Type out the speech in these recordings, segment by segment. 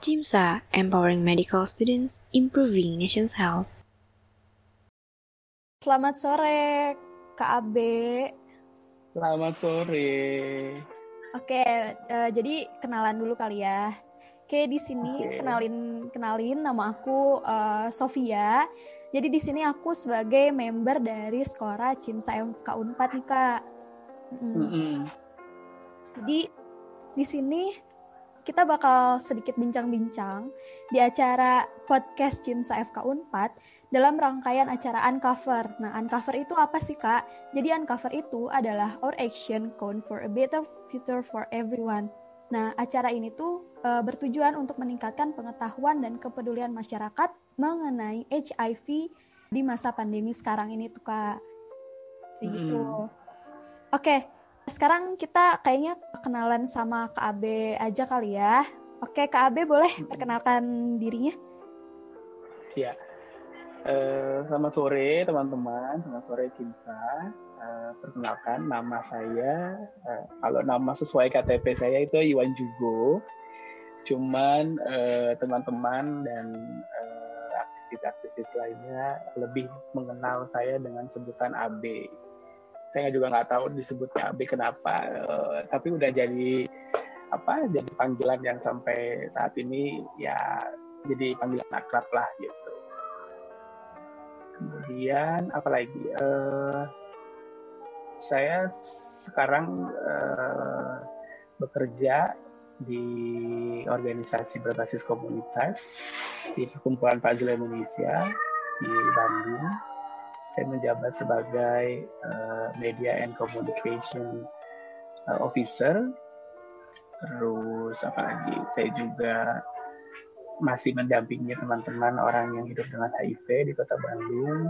JIMSA, Empowering Medical Students, Improving Nation's Health. Selamat sore, Kak Abe. Selamat sore. Oke, uh, jadi kenalan dulu kali ya. Oke, di sini okay. kenalin kenalin nama aku uh, Sofia. Jadi di sini aku sebagai member dari Skora Cimsa MK Unpad nih kak. Mm. Mm -hmm. Jadi di sini kita bakal sedikit bincang-bincang di acara podcast Cimsa FK Unpad dalam rangkaian acara Uncover. Nah, Uncover itu apa sih, Kak? Jadi Uncover itu adalah Our Action Count for a Better Future for Everyone. Nah, acara ini tuh e, bertujuan untuk meningkatkan pengetahuan dan kepedulian masyarakat mengenai HIV di masa pandemi sekarang ini tuh, Kak. Begitu. Hmm. Oke, sekarang kita kayaknya kenalan sama Kak Abe aja kali ya. Oke, Kak Abe boleh perkenalkan dirinya? Ya. Uh, selamat sore teman-teman, selamat sore Cinta. Uh, perkenalkan nama saya, uh, kalau nama sesuai KTP saya itu Iwan Jugo. Cuman teman-teman uh, dan aktivis-aktivis lainnya lebih mengenal saya dengan sebutan AB saya juga nggak tahu disebut KB kenapa uh, tapi udah jadi apa jadi panggilan yang sampai saat ini ya jadi panggilan akrab lah gitu. Kemudian apalagi uh, saya sekarang uh, bekerja di organisasi berbasis komunitas di Perkumpulan Puzzle Indonesia di Bandung saya menjabat sebagai uh, media and communication uh, officer. Terus apa lagi? Saya juga masih mendampingi teman-teman orang yang hidup dengan HIV di Kota Bandung.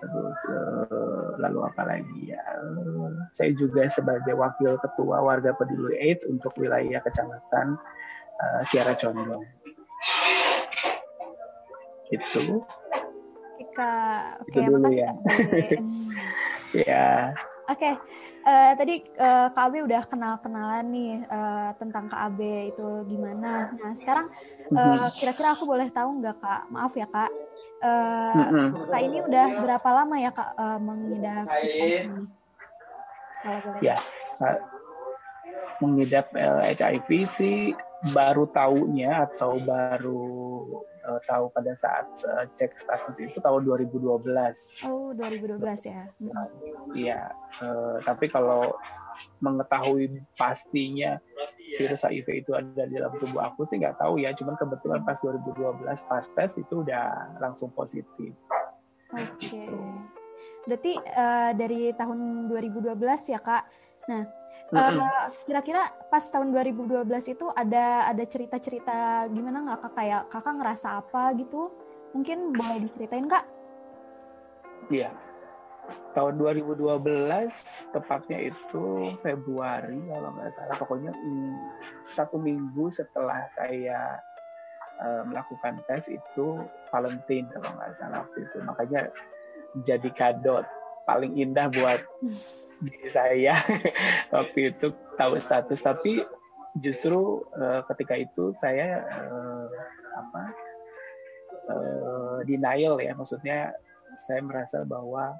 Terus uh, lalu apa lagi ya? saya juga sebagai wakil ketua warga peduli AIDS untuk wilayah kecamatan uh, Kiara Condong. Itu Kak. Oke, okay, makasih ya. ya. Oke, okay. uh, eh, tadi uh, Kak Abe udah kenal-kenalan nih uh, tentang Kak Abe itu gimana. Nah, sekarang uh, kira-kira aku boleh tahu nggak Kak? Maaf ya Kak. Uh, mm-hmm. Kak ini udah berapa lama ya Kak uh, mengidap HIV? Ya, mengidap HIV sih baru tahunya atau baru uh, tahu pada saat uh, cek status itu tahun 2012. Oh, 2012 ya. Iya, uh, tapi kalau mengetahui pastinya virus HIV itu ada di dalam tubuh aku sih nggak tahu ya. Cuman kebetulan pas 2012 pas tes itu udah langsung positif. Oke. Okay. Gitu. Berarti uh, dari tahun 2012 ya kak. Nah eh, kira-kira pas tahun 2012 itu ada ada cerita-cerita gimana nggak kak kayak kakak ngerasa apa gitu? Mungkin boleh diceritain kak? Iya. Tahun 2012 tepatnya itu Februari kalau nggak salah pokoknya hmm, satu minggu setelah saya uh, melakukan tes itu Valentine kalau nggak salah waktu itu makanya jadi kado paling indah buat diri saya waktu itu tahu status. Tapi justru uh, ketika itu saya uh, apa uh, denial ya. Maksudnya saya merasa bahwa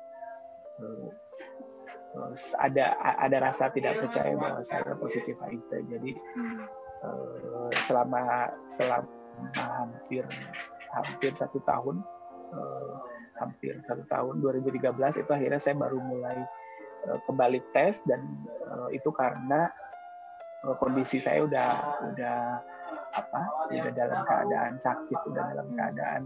uh, ada ada rasa tidak percaya bahwa saya positif HIV jadi uh, selama selama hampir hampir satu tahun uh, hampir satu tahun 2013 itu akhirnya saya baru mulai Eh, kembali tes dan uh, itu karena uh, kondisi saya udah udah apa udah dalam keadaan sakit udah dalam keadaan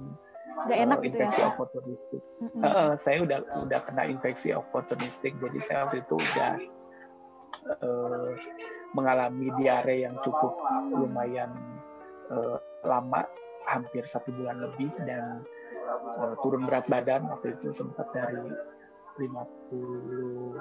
Gak enak uh, infeksi gitu ya? oportunistik mm-hmm. uh, saya udah udah kena infeksi oportunistik jadi saya waktu itu udah uh, mengalami diare yang cukup lumayan uh, lama hampir satu bulan lebih dan uh, turun berat badan waktu itu sempat dari 50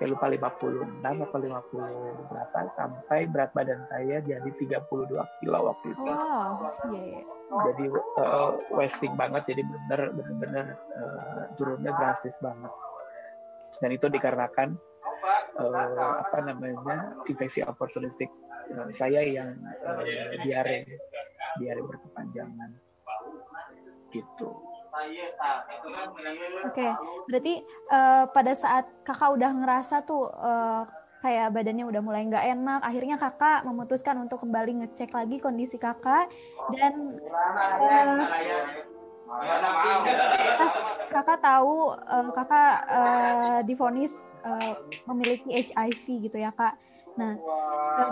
saya lupa 56 atau 50 berapa sampai berat badan saya jadi 32 kilo waktu itu. Wow, yeah, yeah. Jadi uh, wasting banget, jadi benar benar uh, turunnya drastis banget. Dan itu dikarenakan uh, apa namanya infeksi oportunistik uh, saya yang uh, diare diare berkepanjangan gitu. Oke, okay. berarti uh, pada saat kakak udah ngerasa tuh uh, kayak badannya udah mulai nggak enak, akhirnya kakak memutuskan untuk kembali ngecek lagi kondisi kakak dan uh, pas kakak tahu uh, kakak uh, difonis uh, memiliki HIV gitu ya kak. Nah,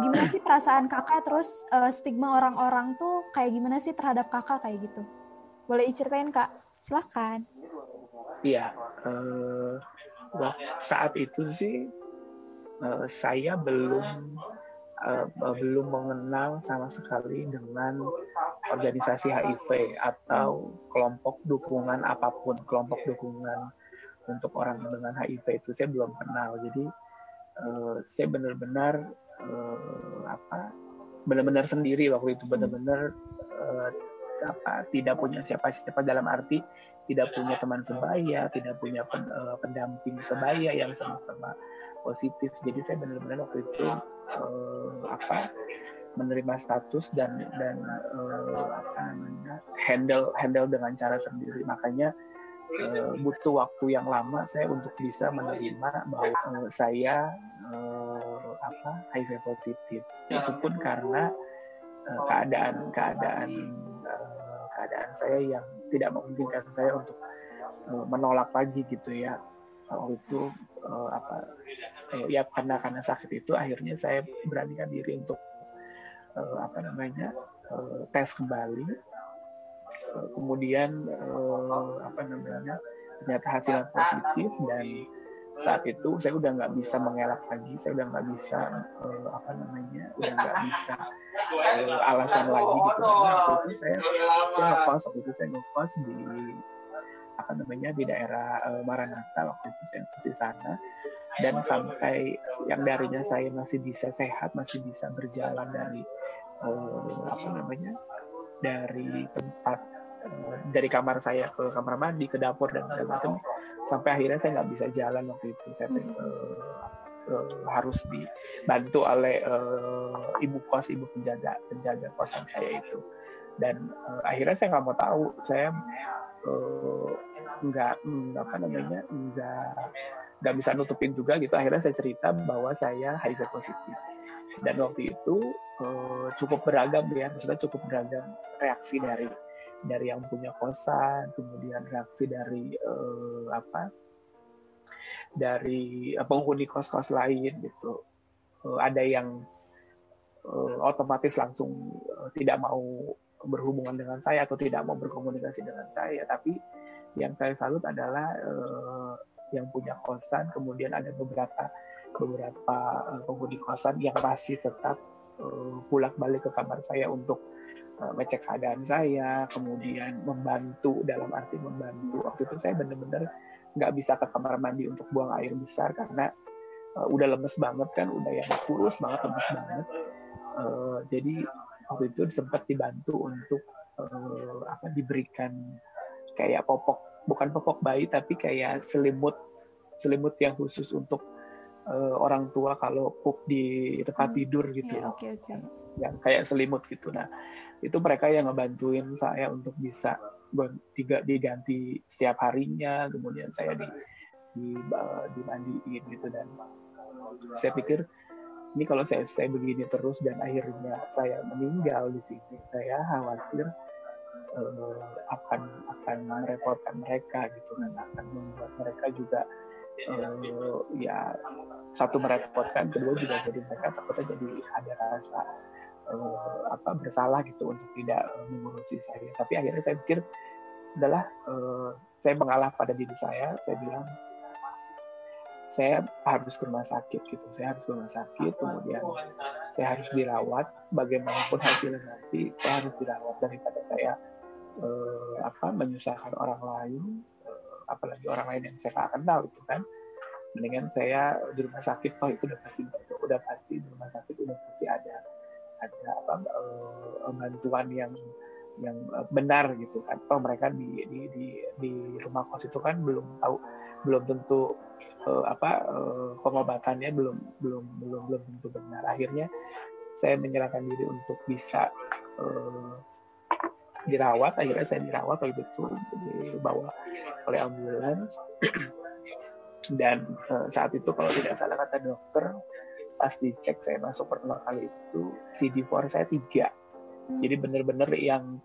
gimana sih perasaan kakak terus uh, stigma orang-orang tuh kayak gimana sih terhadap kakak kayak gitu? Boleh diceritain kak? Silahkan. Iya, uh, saat itu sih uh, saya belum uh, belum mengenal sama sekali dengan organisasi HIV atau kelompok dukungan apa pun, kelompok dukungan untuk orang dengan HIV itu saya belum kenal. Jadi uh, saya benar-benar uh, apa benar-benar sendiri waktu itu benar-benar uh, apa tidak punya siapa-siapa dalam arti tidak punya teman sebaya, tidak punya eh, pendamping sebaya yang sama-sama positif. Jadi saya benar-benar waktu itu uh, apa menerima status dan dan uh, apa namanya handle handle dengan cara sendiri. Makanya uh, butuh waktu yang lama saya untuk bisa menerima bahwa uh, saya uh, apa HIV positif. Itu pun karena uh, keadaan keadaan uh, keadaan saya yang tidak memungkinkan saya untuk uh, menolak lagi gitu ya. Waktu itu uh, apa uh, ya karena karena sakit itu akhirnya saya beranikan diri untuk uh, apa namanya uh, tes kembali. Uh, kemudian uh, apa namanya ternyata hasilnya positif dan saat itu saya udah nggak bisa mengelak lagi. Saya udah nggak bisa uh, apa namanya udah nggak bisa alasan lagi gitu karena waktu itu saya saya ngekos waktu itu saya ngekos di apa namanya di daerah uh, Maranatha waktu itu saya di sana. Dan sampai yang darinya saya masih bisa sehat masih bisa berjalan dari uh, apa namanya dari tempat uh, dari kamar saya ke kamar mandi ke dapur dan segala macam sampai akhirnya saya nggak bisa jalan waktu itu. Saya uh, uh, harus dibantu oleh uh, ibu kos ibu penjaga penjaga kosan saya itu. Dan uh, akhirnya saya nggak mau tahu. Saya uh, nggak apa namanya nggak nggak bisa nutupin juga gitu. Akhirnya saya cerita bahwa saya HIV positif. Dan waktu itu uh, cukup beragam ya. Maksudnya cukup beragam reaksi dari dari yang punya kosan kemudian reaksi dari uh, apa dari eh, penghuni kos-kos lain gitu. Uh, ada yang uh, otomatis langsung tidak mau berhubungan dengan saya atau tidak mau berkomunikasi dengan saya, tapi yang saya salut adalah yang punya kosan, kemudian ada beberapa beberapa penghuni kosan yang masih tetap pulak balik ke kamar saya untuk ngecek keadaan saya, kemudian membantu dalam arti membantu. Waktu itu saya benar-benar nggak bisa ke kamar mandi untuk buang air besar karena uh, udah lemes banget kan, udah yang kurus banget, lemes banget. Uh, jadi waktu itu sempat dibantu untuk uh, apa diberikan kayak popok, bukan popok bayi tapi kayak selimut selimut yang khusus untuk uh, orang tua kalau pup di tempat hmm, tidur gitu. Yeah, okay, okay. yang kayak selimut gitu. Nah itu mereka yang ngebantuin saya untuk bisa tiga diganti setiap harinya kemudian saya di, di dimandiin gitu. Dan saya pikir ini kalau saya saya begini terus dan akhirnya saya meninggal di sini saya khawatir uh, akan akan merepotkan mereka gitu. Dan akan membuat mereka juga uh, ya satu merepotkan kedua juga jadi mereka takutnya jadi ada rasa uh, apa bersalah gitu untuk tidak uh, mengurusi saya. Tapi akhirnya saya pikir adalah uh, saya mengalah pada diri saya. Saya bilang saya harus ke rumah sakit gitu. Saya harus ke rumah sakit. Kemudian saya harus dirawat. Bagaimanapun hasilnya nanti saya harus dirawat daripada saya uh, apa menyusahkan orang lain. Apalagi orang lain yang saya tak kenal itu kan mendingan saya di rumah sakit toh itu udah pasti udah pasti di rumah sakit udah pasti ada ada apa uh, bantuan yang yang benar gitu kan. Atau mereka di, di di di rumah kos itu kan belum tahu belum tentu uh, apa uh, pengobatannya belum belum belum belum tentu benar akhirnya saya menyerahkan diri untuk bisa uh, dirawat akhirnya saya dirawat waktu itu dibawa oleh ambulans. Dan uh, saat itu kalau tidak salah kata dokter pas dicek saya masuk pertama kali itu CD4 saya tiga. Jadi benar-benar yang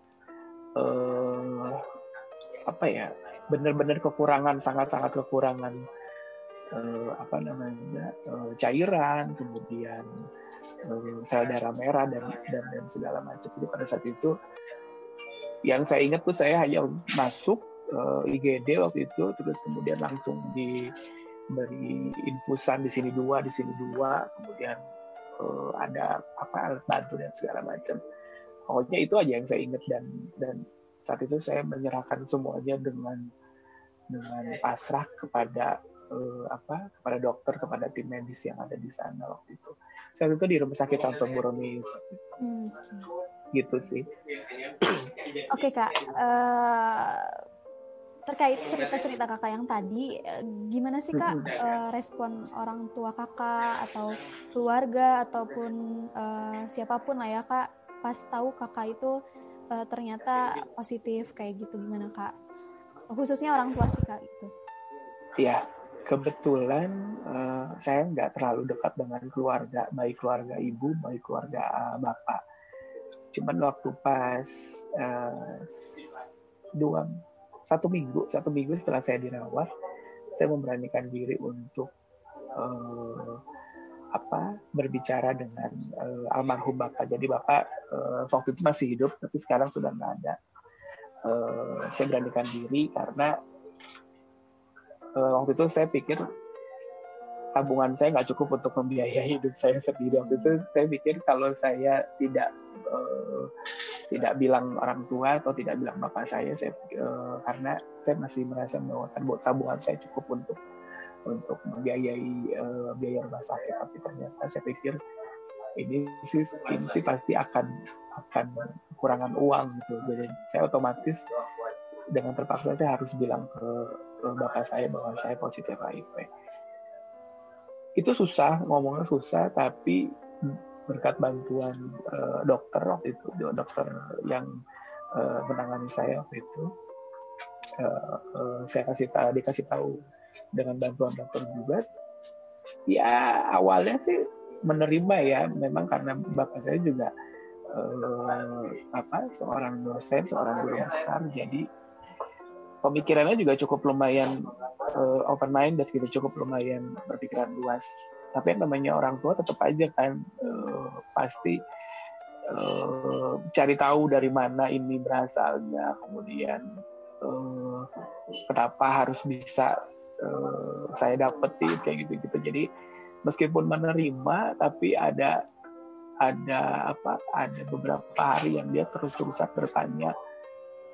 uh, apa ya benar-benar kekurangan sangat-sangat kekurangan uh, apa namanya uh, cairan kemudian sel darah merah dan dan dan segala macam. Jadi pada saat itu yang saya ingat tuh saya hanya masuk uh, IGD waktu itu terus kemudian langsung di beri infusan di sini dua, di sini dua, kemudian uh, ada apa alat bantu dan segala macam. Pokoknya itu aja yang saya ingat dan dan saat itu saya menyerahkan semuanya dengan dengan pasrah kepada uh, apa kepada dokter kepada tim medis yang ada di sana waktu itu. Saat itu di rumah sakit Santo Borromeo. Hmm. Gitu sih. Oke okay, kak. Uh terkait cerita-cerita kakak yang tadi, eh, gimana sih kak uh, respon orang tua kakak atau keluarga ataupun uh, siapa pun lah ya kak pas tahu kakak itu uh, ternyata positif kayak gitu gimana kak? Khususnya orang tua sih kak itu. Ya kebetulan uh, saya nggak terlalu dekat dengan keluarga, baik keluarga ibu, baik keluarga bapak. Cuman waktu pas uh, dua satu minggu satu minggu setelah saya dirawat saya memberanikan diri untuk uh, apa berbicara dengan uh, almarhum bapak. Jadi bapak uh, waktu itu masih hidup tapi sekarang sudah nggak ada. Uh, saya beranikan diri karena uh, waktu itu saya pikir tabungan saya nggak cukup untuk membiayai hidup saya sendiri. Waktu itu saya pikir kalau saya tidak uh, tidak bilang orang tua atau tidak bilang bapak saya saya uh, karena saya masih merasa bahwa tabungan saya cukup untuk untuk membiayai uh, biaya rumah sakit. Tapi ternyata saya pikir ini sih ini sih pasti akan akan kekurangan uang gitu. Jadi saya otomatis dengan terpaksa saya harus bilang ke, ke bapak saya bahwa saya positif HIV itu susah ngomongnya susah tapi berkat bantuan uh, dokter waktu itu dokter yang uh, menangani saya waktu itu uh, uh, saya kasih tahu dikasih tahu dengan bantuan dokter juga. Ya awalnya sih menerima ya memang karena bapak saya juga uh, apa seorang dosen seorang guru besar jadi pemikirannya juga cukup lumayan uh, open minded gitu cukup lumayan berpikiran luas. Tapi yang namanya orang tua tetap aja kan uh, pasti uh, cari tahu dari mana ini berasalnya kemudian uh, kenapa harus bisa uh, saya dapetin kayak gitu gitu jadi meskipun menerima tapi ada ada apa ada beberapa hari yang dia terus terusan bertanya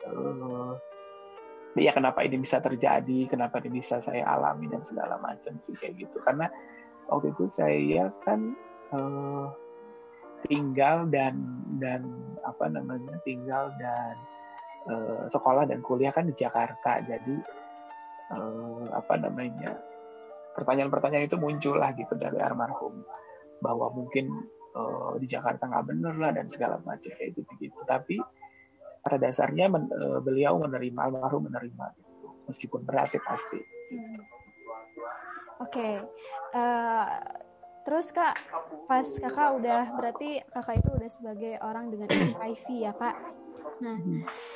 uh, ya kenapa ini bisa terjadi, kenapa ini bisa saya alami dan segala macam sih kayak gitu. Karena waktu itu saya kan uh, tinggal dan dan apa namanya tinggal dan uh, sekolah dan kuliah kan di Jakarta. Jadi uh, apa namanya pertanyaan-pertanyaan itu muncul lah gitu dari almarhum bahwa mungkin uh, di Jakarta nggak bener lah dan segala macam kayak gitu-gitu. Tapi pada dasarnya men, uh, beliau menerima almarhum menerima gitu. Meskipun berat sih pasti. Hmm. oke. Okay. uh, eh, terus kak pas kakak udah berarti kakak itu udah sebagai orang dengan HIV ya kak? Nah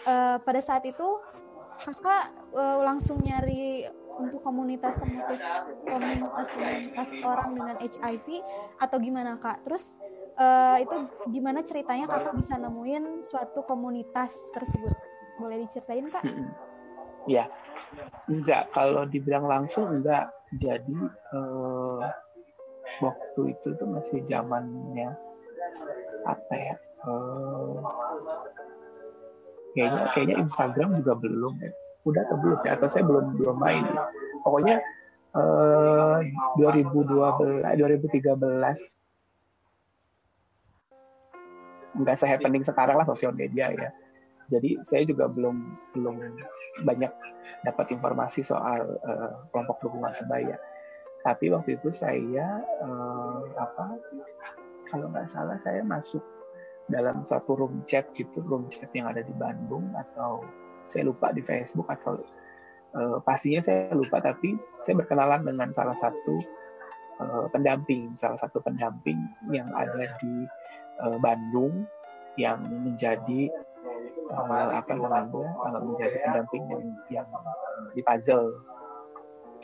uh, pada saat itu kakak uh, langsung nyari untuk komunitas komunitas komunitas komunitas orang dengan HIV atau gimana kak? Terus uh, itu gimana ceritanya kakak bisa nemuin suatu komunitas tersebut? Boleh diceritain kak? Ya, enggak. Kalau dibilang langsung enggak. Jadi uh, waktu itu tuh masih zamannya apa ya? Uh, kayaknya kayaknya Instagram juga belum ya. Udah atau belum ya? Atau saya belum belum main. Pokoknya uh, 2012 2013 nggak se-happening sekarang lah sosial media ya. jadi saya juga belum belum banyak dapat informasi soal uh, kelompok dukungan sebaya. Tapi waktu itu saya uh, apa kalau nggak salah saya masuk dalam satu room chat gitu, room chat yang ada di Bandung atau saya lupa di Facebook atau uh, pastinya saya lupa tapi saya berkenalan dengan salah satu uh, pendamping, salah satu pendamping yang ada di uh, Bandung yang menjadi uh, apa namanya uh, menjadi pendamping yang, yang di puzzle.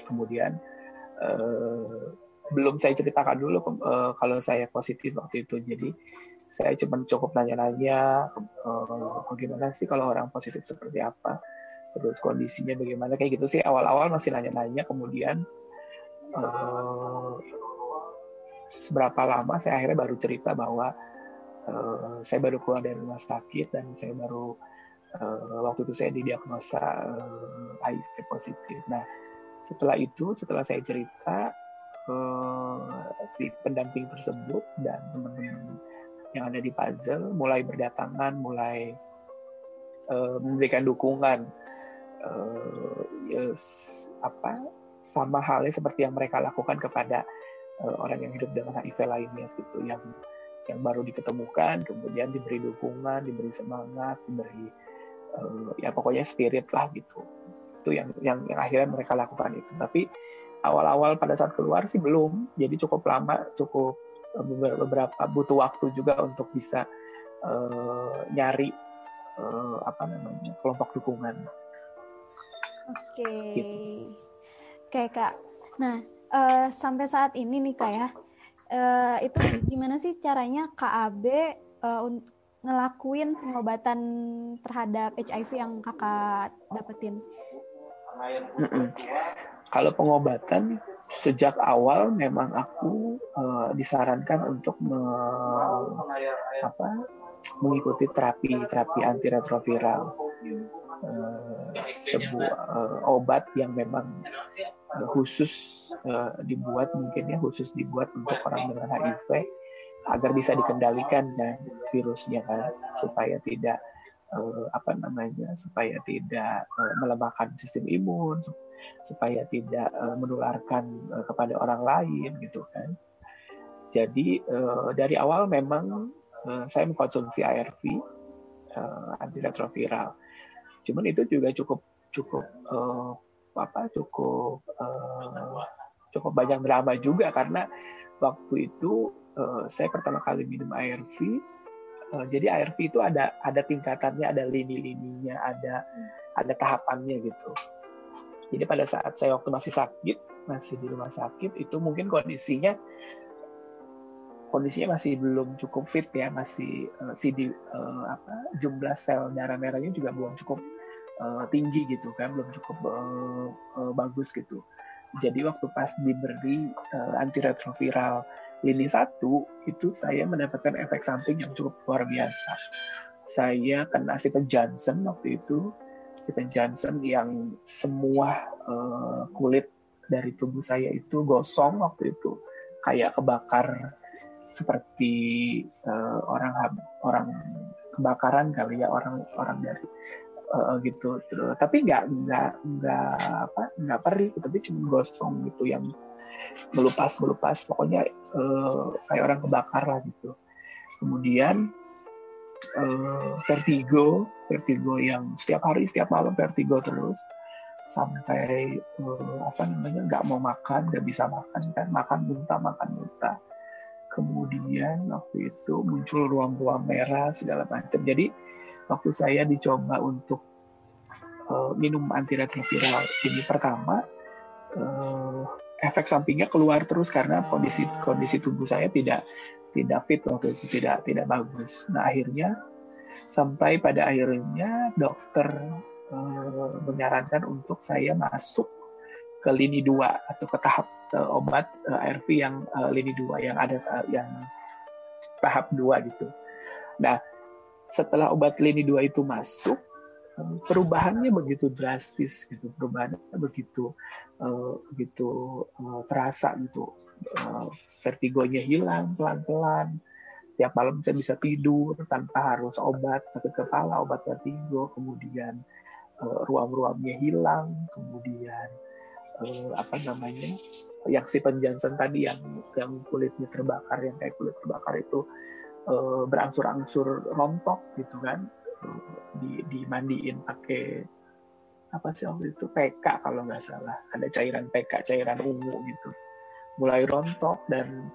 Kemudian uh, belum saya ceritakan dulu uh, kalau saya positif waktu itu. Jadi saya cuma cukup nanya-nanya bagaimana sih kalau orang positif seperti apa, terus kondisinya bagaimana kayak gitu sih. Awal-awal masih nanya-nanya, kemudian uh, seberapa lama saya akhirnya baru cerita bahwa uh, saya baru keluar dari rumah sakit dan saya baru uh, waktu itu saya didiagnosa uh, HIV positif. Nah setelah itu, setelah saya cerita uh, si pendamping tersebut dan teman-teman yang ada di puzzle mulai berdatangan, mulai uh, memberikan dukungan uh, yes, apa sama halnya seperti yang mereka lakukan kepada uh, orang yang hidup dengan HIV lainnya gitu yang yang baru diketemukan kemudian diberi dukungan diberi semangat diberi uh, ya pokoknya spirit lah gitu itu yang yang yang akhirnya mereka lakukan itu tapi awal-awal pada saat keluar sih belum jadi cukup lama cukup eh, beberapa butuh waktu juga untuk bisa uh, nyari uh, apa namanya kelompok dukungan. Oke, okay. gitu. oke kak. Nah uh, sampai saat ini nih kak ya, uh, itu gimana sih caranya KAB uh, ngelakuin pengobatan terhadap HIV yang kakak dapetin? Kalau pengobatan sejak awal memang aku uh, disarankan untuk me, apa, mengikuti terapi terapi antiretroviral uh, sebuah uh, obat yang memang khusus uh, dibuat mungkin ya khusus dibuat untuk orang dengan HIV agar bisa dikendalikan dan virusnya kan supaya tidak uh, apa namanya supaya tidak uh, melemahkan sistem imun supaya tidak uh, menularkan uh, kepada orang lain gitu kan. Jadi uh, dari awal memang uh, saya mengkonsumsi ARV uh, antiretroviral. Cuman itu juga cukup cukup uh, apa cukup uh, cukup banyak drama juga karena waktu itu uh, saya pertama kali minum ARV uh, jadi ARV itu ada ada tingkatannya ada lini-lininya ada ada tahapannya gitu. Jadi pada saat saya waktu masih sakit, masih di rumah sakit, itu mungkin kondisinya kondisinya masih belum cukup fit ya, masih uh, CD uh, apa jumlah sel darah merahnya juga belum cukup uh, tinggi gitu kan, belum cukup uh, uh, bagus gitu. Jadi waktu pas diberi uh, antiretroviral lini satu itu saya mendapatkan efek samping yang cukup luar biasa. Saya kena Stephen Johnson waktu itu Stephen Johnson yang semua uh, kulit dari tubuh saya itu gosong waktu itu kayak kebakar seperti uh, orang orang kebakaran kali ya orang orang dari uh, gitu. Terus tapi nggak nggak nggak apa nggak perih tapi cuma gosong gitu yang melupas melupas pokoknya uh, kayak orang kebakar lah gitu. Kemudian uh, vertigo, vertigo yang setiap hari, setiap malam vertigo terus. Sampai uh, apa namanya nggak mau makan, nggak bisa makan kan, makan muntah, makan muntah. Kemudian waktu itu muncul ruam-ruam merah segala macam. Jadi waktu saya dicoba untuk uh, minum antiretroviral ini pertama, uh, efek sampingnya keluar terus karena kondisi kondisi tubuh saya tidak tidak fit waktu itu tidak tidak bagus. Nah akhirnya sampai pada akhirnya dokter uh, menyarankan untuk saya masuk ke lini dua atau ke tahap uh, obat uh, ARV yang uh, lini dua yang ada uh, yang tahap dua gitu. Nah setelah obat lini dua itu masuk perubahannya begitu drastis gitu perubahannya begitu uh, begitu uh, terasa gitu. Uh, vertigonya hilang pelan-pelan. Setiap malam saya bisa tidur tanpa harus obat sakit kepala obat vertigo kemudian uh, ruam-ruamnya hilang kemudian uh, apa namanya yang si penjansen tadi yang yang kulitnya terbakar yang kayak kulit terbakar itu uh, berangsur-angsur rontok gitu kan di dimandiin pakai apa sih waktu itu PK kalau nggak salah ada cairan PK cairan ungu gitu mulai rontok dan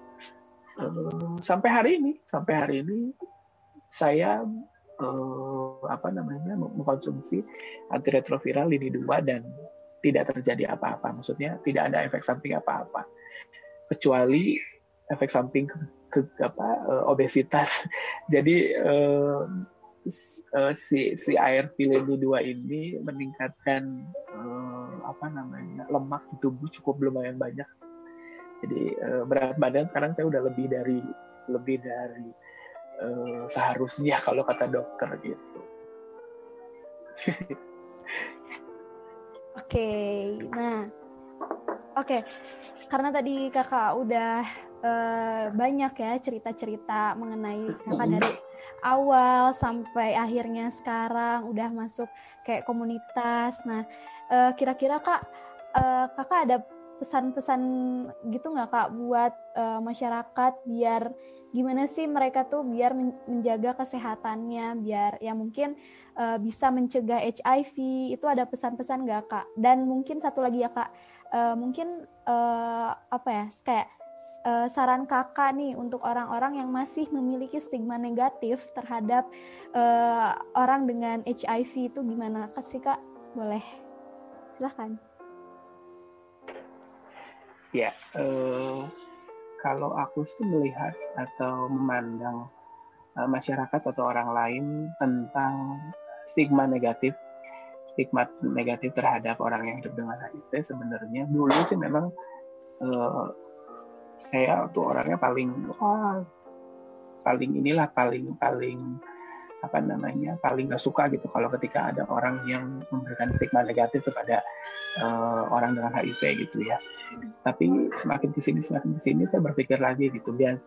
uh, sampai hari ini sampai hari ini saya uh, apa namanya mengkonsumsi antiretroviral lini 2 dan tidak terjadi apa-apa. Maksudnya tidak ada efek samping apa-apa. Kecuali efek samping ke, apa uh, obesitas. Jadi uh, uh, si si air pileni dua ini meningkatkan uh, apa namanya lemak di tubuh cukup lumayan banyak. Jadi uh, berat badan sekarang saya udah lebih dari lebih dari uh, seharusnya kalau kata dokter gitu. Oke, okay, nah, oke, okay. karena tadi kakak udah uh, banyak ya cerita-cerita mengenai kakak dari awal sampai akhirnya sekarang udah masuk kayak komunitas. Nah, uh, kira-kira kak, uh, kakak ada pesan-pesan gitu nggak kak buat uh, masyarakat biar gimana sih mereka tuh biar menjaga kesehatannya, biar ya mungkin uh, bisa mencegah HIV itu ada pesan-pesan nggak kak dan mungkin satu lagi ya kak uh, mungkin uh, apa ya kayak uh, saran kakak nih untuk orang-orang yang masih memiliki stigma negatif terhadap uh, orang dengan HIV itu gimana? Kak sih kak boleh? Silahkan. Ya uh, kalau aku sih melihat atau memandang masyarakat atau orang lain tentang stigma negatif stigma negatif terhadap orang yang hidup dengan HIV sebenarnya dulu sih memang uh, saya tuh orangnya paling wah, paling inilah paling paling apa namanya paling gak suka gitu kalau ketika ada orang yang memberikan stigma negatif kepada uh, orang dengan HIV gitu ya. Tapi semakin ke sini semakin ke sini saya berpikir lagi gitu biar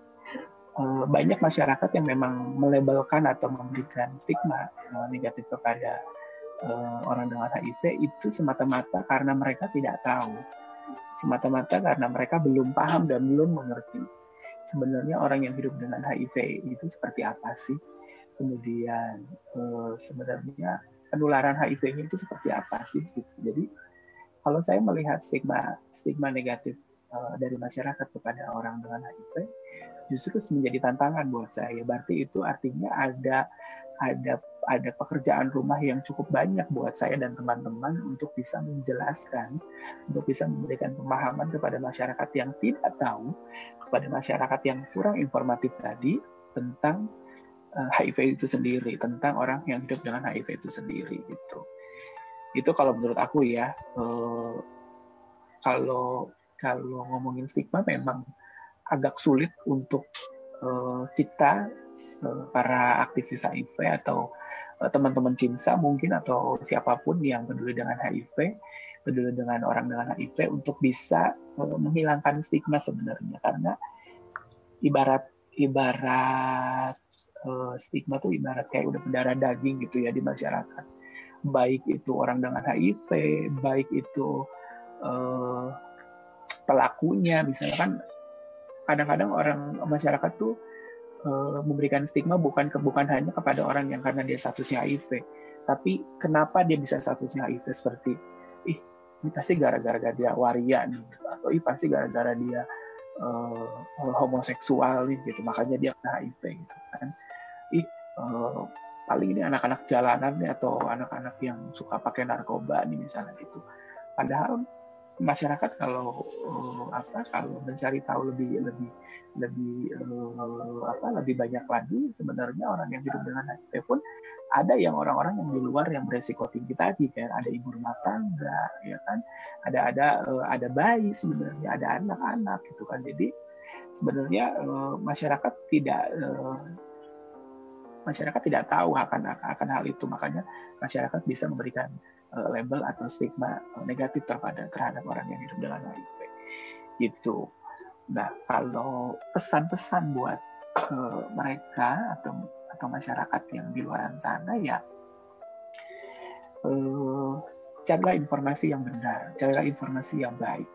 Eh, banyak masyarakat yang memang melabelkan atau memberikan stigma uh, negatif kepada uh, orang dengan HIV itu semata-mata karena mereka tidak tahu, semata-mata karena mereka belum paham dan belum mengerti sebenarnya orang yang hidup dengan HIV itu seperti apa sih, kemudian uh, sebenarnya penularan HIV-nya itu seperti apa sih, gitu. jadi kalau saya melihat stigma stigma negatif uh, dari masyarakat kepada orang dengan HIV justru menjadi tantangan buat saya. Berarti itu artinya ada ada ada pekerjaan rumah yang cukup banyak buat saya dan teman-teman untuk bisa menjelaskan, untuk bisa memberikan pemahaman kepada masyarakat yang tidak tahu, kepada masyarakat yang kurang informatif tadi tentang eh, HIV itu sendiri, tentang orang yang hidup dengan HIV itu sendiri gitu. Itu kalau menurut aku ya, uh, kalau kalau ngomongin stigma memang agak sulit untuk uh, kita para aktivis HIV atau uh, teman-teman CIMSA mungkin atau siapa pun yang peduli dengan HIV, peduli dengan orang dengan HIV untuk bisa uh, menghilangkan stigma sebenarnya karena ibarat ibarat stigma tuh ibarat kayak udah mendarah daging gitu ya di masyarakat. Baik itu orang dengan HIV, baik itu pelakunya misalkan kadang-kadang orang masyarakat tuh uh, memberikan stigma bukan ke, bukan hanya kepada orang yang karena dia statusnya HIV, tapi kenapa dia bisa statusnya HIV seperti ih ini pasti gara-gara dia waria nih atau ih pasti gara-gara dia uh, homoseksual nih gitu. Makanya dia kena HIV gitu kan. Ih uh, paling ini anak-anak jalanan nih atau anak-anak yang suka pakai narkoba nih misalnya gitu. Padahal masyarakat kalau uh, apa kalau mencari tahu lebih lebih lebih uh, apa lebih banyak lagi sebenarnya orang yang hidup dengan HIV pun ada yang orang-orang yang di luar yang beresiko tinggi tadi kan ada ibu rumah tangga ya kan? Ada ada uh, ada bayi sebenarnya ada anak-anak gitu kan? Jadi sebenarnya masyarakat tidak masyarakat tidak tahu akan akan hal itu. Makanya masyarakat bisa memberikan uh, label atau stigma uh, negatif terhadap terhadap orang yang hidup dengan HIV itu nah kalau pesan-pesan buat ke mereka atau atau masyarakat yang di luar sana ya uh, carilah informasi yang benar, carilah informasi yang baik.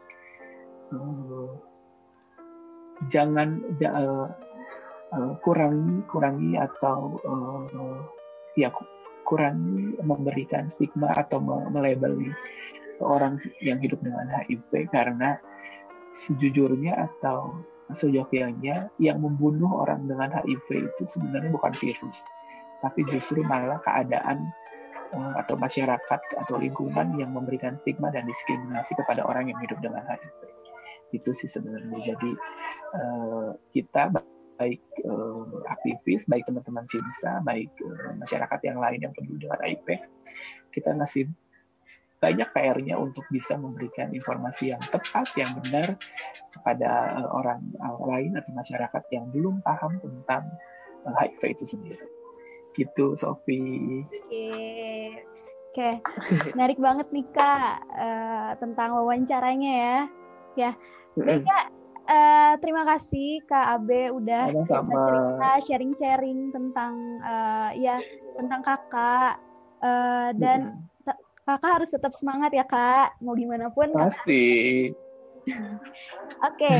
Uh, jangan uh, uh, kurangi kurangi atau uh, ya kurangi memberikan stigma atau melabeli orang yang hidup dengan HIV karena sejujurnya atau sejokianya yang membunuh orang dengan HIV itu sebenarnya bukan virus tapi justru malah keadaan Eh, atau masyarakat atau lingkungan yang memberikan stigma dan diskriminasi kepada orang yang hidup dengan HIV. Itu sih sebenarnya. Jadi uh, kita baik uh, aktivis, baik teman-teman CIMSA, baik uh, masyarakat yang lain yang peduli dengan HIV, kita masih banyak PR-nya untuk bisa memberikan informasi yang tepat, yang benar kepada uh, orang lain atau masyarakat yang belum paham tentang uh, HIV itu sendiri gitu Sofi. Oke, oke, menarik banget nih kak uh, tentang wawancaranya ya. Ya, kak. Uh, terima kasih Kak Abe udah cerita sharing-sharing tentang uh, ya tentang kakak uh, dan mm. kakak harus tetap semangat ya kak mau gimana pun. Pasti. Oke, okay.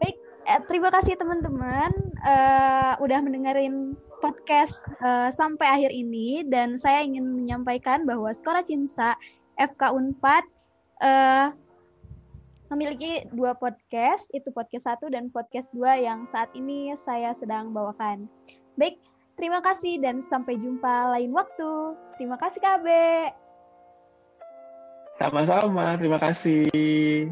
baik. Eh, terima kasih teman-teman uh, udah mendengarin podcast uh, sampai akhir ini dan saya ingin menyampaikan bahwa Sekolah Cinsa FK Unpad uh, memiliki dua podcast, itu podcast satu dan podcast dua yang saat ini saya sedang bawakan. Baik, terima kasih dan sampai jumpa lain waktu. Terima kasih KB. Sama-sama, terima kasih.